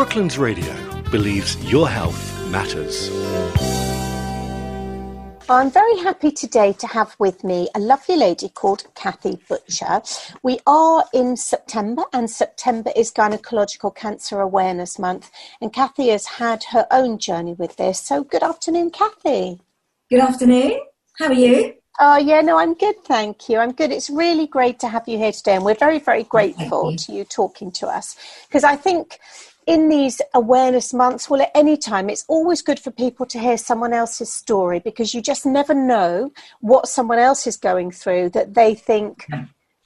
Brooklands Radio believes your health matters. I'm very happy today to have with me a lovely lady called Kathy Butcher. We are in September, and September is Gynecological Cancer Awareness Month, and Kathy has had her own journey with this. So, good afternoon, Kathy. Good afternoon. How are you? Oh, yeah, no, I'm good, thank you. I'm good. It's really great to have you here today, and we're very, very grateful you. to you talking to us because I think in these awareness months, well, at any time, it's always good for people to hear someone else's story because you just never know what someone else is going through that they think.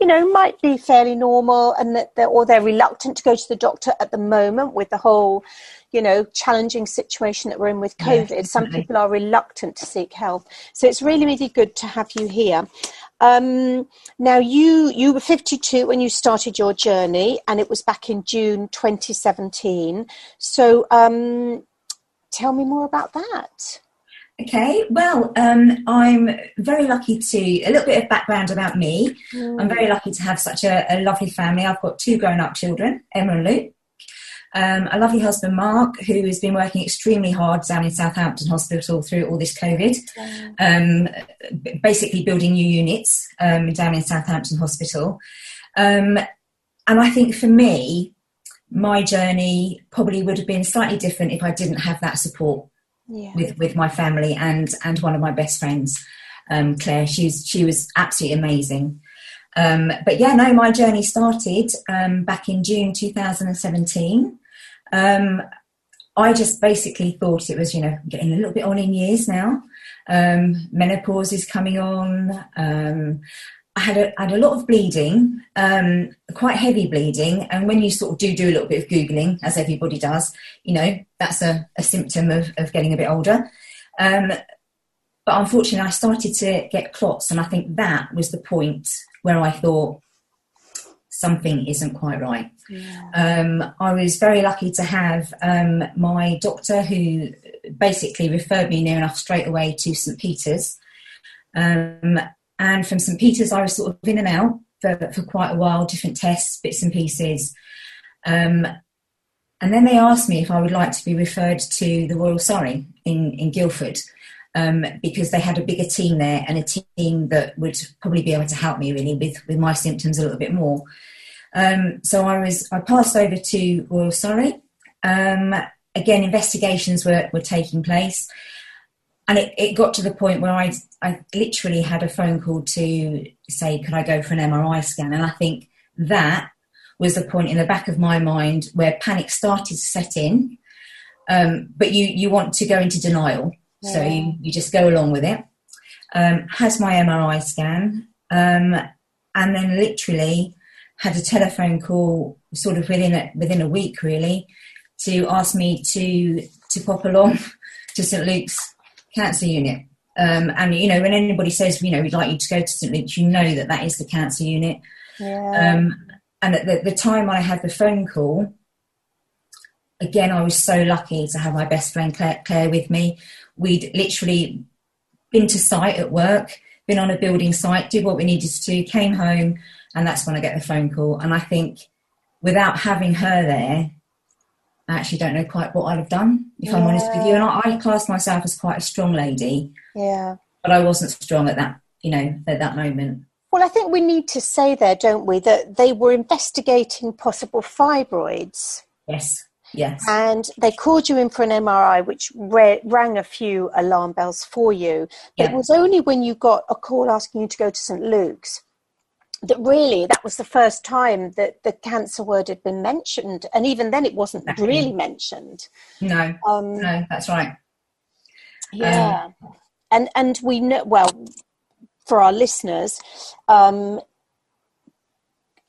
You know, might be fairly normal, and that they're, or they're reluctant to go to the doctor at the moment with the whole, you know, challenging situation that we're in with COVID. Some people are reluctant to seek help, so it's really, really good to have you here. Um, now, you you were 52 when you started your journey, and it was back in June 2017. So, um, tell me more about that. Okay, well, um, I'm very lucky to, a little bit of background about me. Mm. I'm very lucky to have such a, a lovely family. I've got two grown up children, Emma and Luke. Um, a lovely husband, Mark, who has been working extremely hard down in Southampton Hospital through all this COVID, um, basically building new units um, down in Southampton Hospital. Um, and I think for me, my journey probably would have been slightly different if I didn't have that support yeah. with, with my family and, and one of my best friends, um, Claire. She's, she was absolutely amazing. Um, but yeah, no, my journey started um, back in June 2017. Um, I just basically thought it was, you know, getting a little bit on in years now. Um, menopause is coming on. Um, I had a, had a lot of bleeding, um, quite heavy bleeding. And when you sort of do do a little bit of Googling, as everybody does, you know, that's a, a symptom of, of getting a bit older. Um, but unfortunately, I started to get clots. And I think that was the point where I thought, something isn't quite right. Yeah. Um, I was very lucky to have um, my doctor who basically referred me near enough straight away to St. Peter's. Um, and from St. Peter's, I was sort of in and out for, for quite a while, different tests, bits and pieces. Um, and then they asked me if I would like to be referred to the Royal Surrey in, in Guildford. Um, because they had a bigger team there and a team that would probably be able to help me really with, with my symptoms a little bit more. Um, so I was I passed over to Royal Surrey. Um, again, investigations were, were taking place, and it, it got to the point where I I literally had a phone call to say, could I go for an MRI scan? And I think that was the point in the back of my mind where panic started to set in. Um, but you you want to go into denial, yeah. so you, you just go along with it. Um, has my MRI scan, um, and then literally had a telephone call sort of within a, within a week really to ask me to to pop along to St Luke's cancer unit. Um, and you know, when anybody says you know we'd like you to go to St Luke's, you know that that is the cancer unit. Yeah. Um, and at the, the time I had the phone call, again I was so lucky to have my best friend Claire, Claire with me. We'd literally been to site at work, been on a building site, did what we needed to do, came home, and that's when I get the phone call. And I think without having her there, I actually don't know quite what I'd have done, if yeah. I'm honest with you. And I, I class myself as quite a strong lady. Yeah. But I wasn't strong at that, you know, at that moment. Well, I think we need to say there, don't we, that they were investigating possible fibroids. Yes. Yes. And they called you in for an MRI, which re- rang a few alarm bells for you. But yeah. it was only when you got a call asking you to go to St. Luke's that really that was the first time that the cancer word had been mentioned and even then it wasn't exactly. really mentioned no um, no that's right yeah um, and and we know well for our listeners um,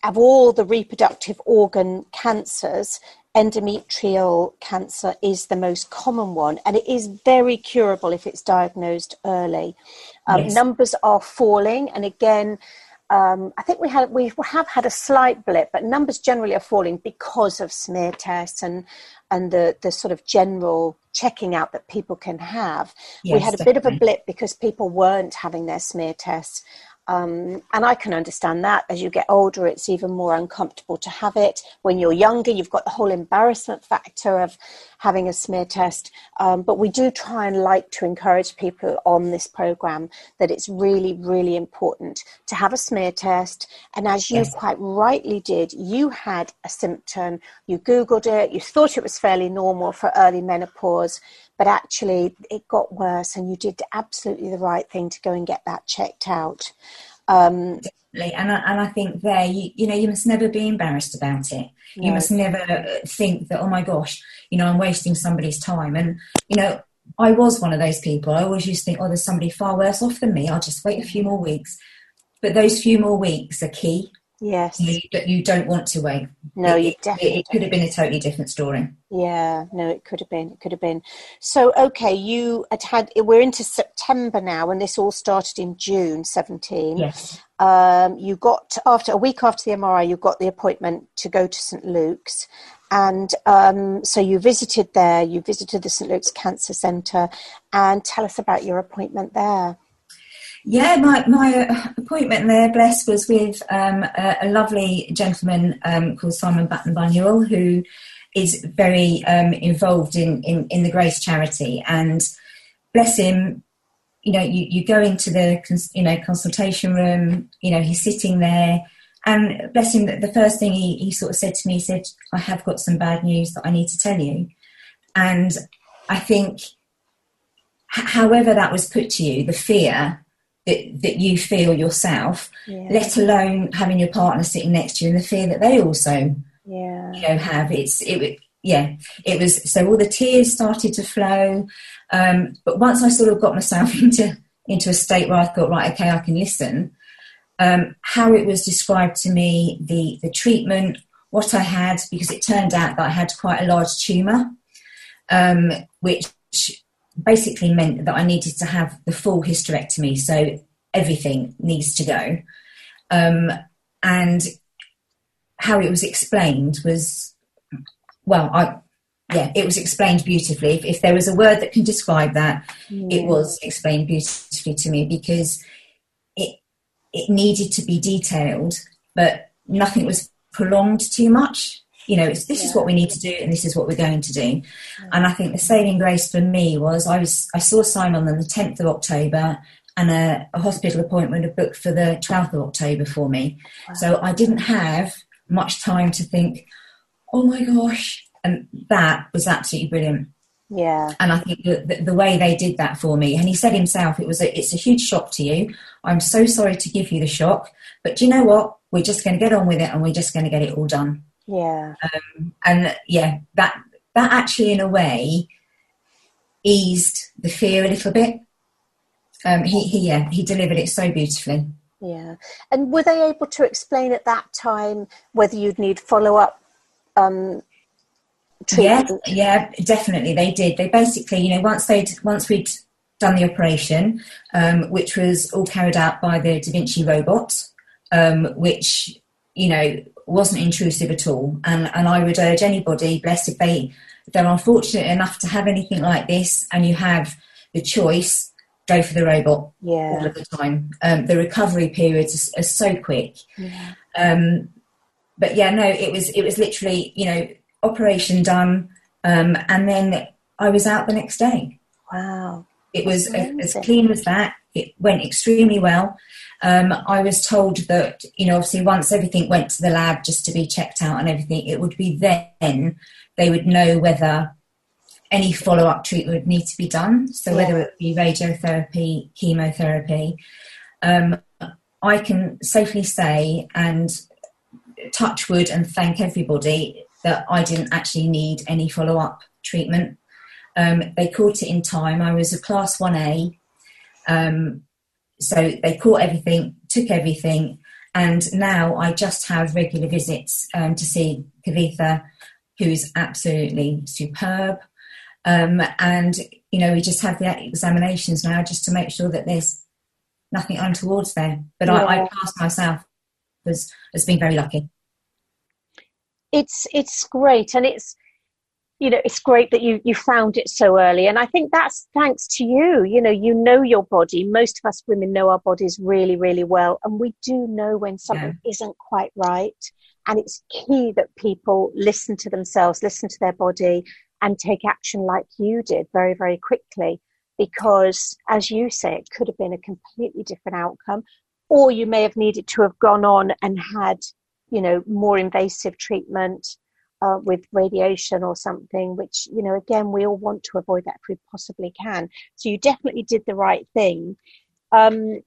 of all the reproductive organ cancers endometrial cancer is the most common one and it is very curable if it's diagnosed early um, yes. numbers are falling and again um, I think we had we have had a slight blip, but numbers generally are falling because of smear tests and and the the sort of general checking out that people can have. Yes, we had a definitely. bit of a blip because people weren't having their smear tests. Um, and I can understand that. As you get older, it's even more uncomfortable to have it. When you're younger, you've got the whole embarrassment factor of having a smear test. Um, but we do try and like to encourage people on this program that it's really, really important to have a smear test. And as you yes. quite rightly did, you had a symptom, you Googled it, you thought it was fairly normal for early menopause but actually it got worse and you did absolutely the right thing to go and get that checked out. Um, and I, and I think there you, you know you must never be embarrassed about it. You must never think that oh my gosh you know i'm wasting somebody's time. And you know i was one of those people. I always used to think oh there's somebody far worse off than me. I'll just wait a few more weeks. But those few more weeks are key Yes. You, you don't want to wait. No, you definitely. It, it could have been a totally different story. Yeah, no, it could have been. It could have been. So, okay, you had had. We're into September now, and this all started in June 17. Yes. Um, you got after a week after the MRI, you got the appointment to go to St Luke's, and um, so you visited there. You visited the St Luke's Cancer Centre, and tell us about your appointment there. Yeah, my, my appointment there, bless, was with um, a, a, lovely gentleman um, called Simon Butler-Manuel, who is very um, involved in, in, in, the Grace charity. And bless him, you know, you, you go into the you know consultation room, you know, he's sitting there. And bless him, the first thing he, he sort of said to me, he said, I have got some bad news that I need to tell you. And I think, however that was put to you, the fear that, that you feel yourself, yeah. let alone having your partner sitting next to you and the fear that they also yeah. you know have. It's it yeah, it was so all the tears started to flow. Um, but once I sort of got myself into into a state where I thought, right, okay, I can listen. Um, how it was described to me, the the treatment, what I had, because it turned out that I had quite a large tumour, um, which basically meant that I needed to have the full hysterectomy, so everything needs to go. Um, and how it was explained was, well, I yeah, it was explained beautifully. If, if there was a word that can describe that, yeah. it was explained beautifully to me because it it needed to be detailed, but nothing was prolonged too much you know, this yeah. is what we need to do and this is what we're going to do. Yeah. And I think the saving grace for me was I was I saw Simon on the 10th of October and a, a hospital appointment booked for the 12th of October for me. Wow. So I didn't have much time to think, oh my gosh. And that was absolutely brilliant. Yeah. And I think the, the, the, way they did that for me, and he said himself, it was a, it's a huge shock to you. I'm so sorry to give you the shock, but do you know what? We're just going to get on with it and we're just going to get it all done. Yeah. Um, and yeah, that that actually in a way eased the fear a little bit. Um, he, he yeah he delivered it so beautifully. Yeah, and were they able to explain at that time whether you'd need follow up? Um, treatment? Yeah, yeah, definitely they did. They basically, you know, once they'd once we'd done the operation, um, which was all carried out by the Da Vinci robot, um, which you know wasn't intrusive at all. And, and I would urge anybody, blessed if they if they're unfortunate enough to have anything like this, and you have the choice, go for the robot yeah. all of the time. Um, the recovery periods are, are so quick. Yeah. Um, but yeah, no, it was it was literally you know operation done, um, and then I was out the next day. Wow. It was as clean as that. It went extremely well. Um, I was told that, you know, obviously once everything went to the lab just to be checked out and everything, it would be then they would know whether any follow up treatment would need to be done. So yeah. whether it be radiotherapy, chemotherapy. Um, I can safely say and touch wood and thank everybody that I didn't actually need any follow up treatment. Um, they caught it in time. I was a class 1A. Um, so they caught everything, took everything, and now I just have regular visits um, to see Kavitha, who is absolutely superb. Um, and you know, we just have the examinations now just to make sure that there's nothing untowards there. But yeah. I, I passed myself as as being very lucky. It's it's great, and it's you know it's great that you you found it so early. And i think that's thanks to you. You know you know your body. Most of us women know our bodies really really well. And we do know when something yeah. isn't quite right. And it's key that people listen to themselves listen to their body and take action like you did very very quickly. Because as you say it could have been a completely different outcome. Or you may have needed to have gone on and had you know more invasive treatment uh, with radiation or something, which, you know, again, we all want to avoid that if we possibly can. So you definitely did the right thing. Um,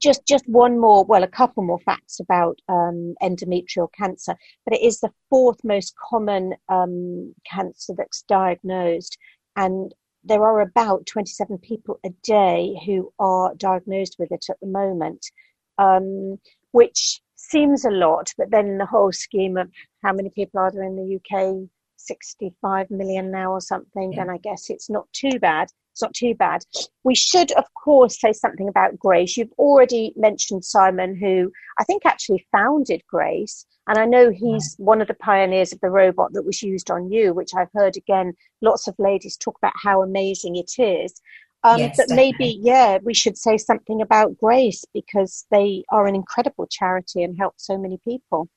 just just one more well a couple more facts about um, endometrial cancer but it is the fourth most common um, cancer that's diagnosed and there are about 27 people a day who are diagnosed with it at the moment um, which seems a lot, but then in the whole scheme of how many people are there in the UK, 65 million now or something, yeah. then I guess it's not too bad. It's not too bad. We should, of course, say something about Grace. You've already mentioned Simon, who I think actually founded Grace. And I know he's one of the pioneers of the robot that was used on you, which I've heard again, lots of ladies talk about how amazing it is. Um, yes, but maybe, yeah, we should say something about Grace because they are an incredible charity and help so many people.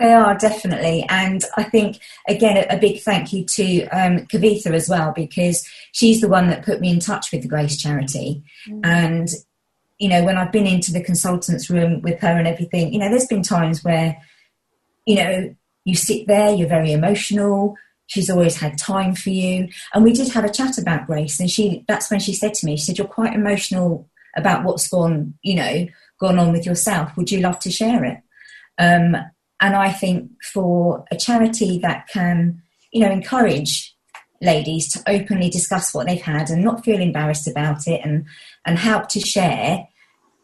They are definitely, and I think again a, a big thank you to um, Kavitha as well because she's the one that put me in touch with the Grace Charity, mm. and you know when I've been into the consultants room with her and everything, you know there's been times where you know you sit there, you're very emotional, she's always had time for you. And we did have a chat about Grace, and she that's when she said to me, she said, You're quite emotional about what's gone, you know, gone on with yourself. Would you love to share it? Um, and I think for a charity that can, you know, encourage ladies to openly discuss what they've had and not feel embarrassed about it and and help to share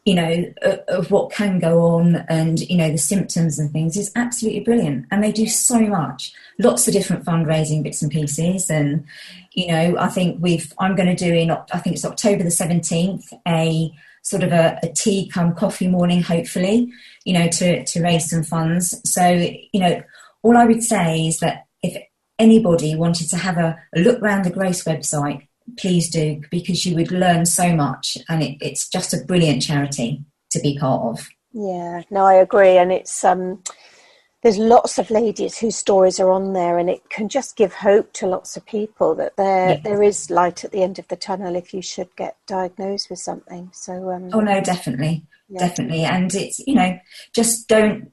you know, of what can go on and, you know, the symptoms and things is absolutely brilliant. And they do so much, lots of different fundraising bits and pieces. And, you know, I think we've, I'm going to do in, I think it's October the 17th, a sort of a, a tea come coffee morning, hopefully, you know, to, to raise some funds. So, you know, all I would say is that if anybody wanted to have a, a look around the Grace website, please do because you would learn so much and it, it's just a brilliant charity to be part of. Yeah no i agree and it's um there's lots of ladies whose stories are on there and it can just give hope to lots of people that there there is light at the end of the tunnel if you should get diagnosed with something so um, oh no definitely yeah. definitely and it's you know just don't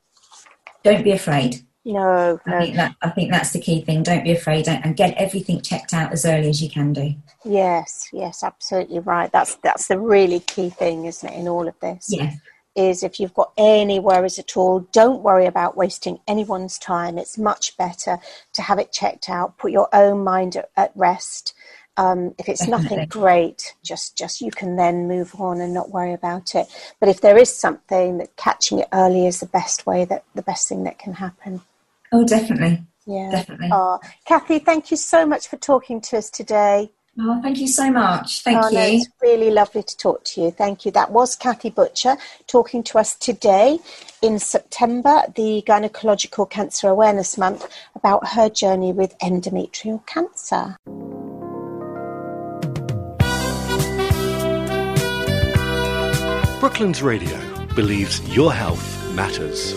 don't be afraid no, I think that I think that's the key thing. Don't be afraid and get everything checked out as early as you can do. Yes, yes, absolutely right. That's that's the really key thing, isn't it, in all of this? Yes. Is if you've got any worries at all, don't worry about wasting anyone's time. It's much better to have it checked out, put your own mind at, at rest. Um, if it's Definitely. nothing great, just just you can then move on and not worry about it. But if there is something that catching it early is the best way, that the best thing that can happen. Oh, definitely. Yeah. Definitely. Oh, Kathy, thank you so much for talking to us today. Oh, thank you so much. Thank oh, you. No, it's really lovely to talk to you. Thank you. That was Kathy Butcher talking to us today in September, the Gynecological Cancer Awareness Month, about her journey with endometrial cancer. Brooklands Radio believes your health matters.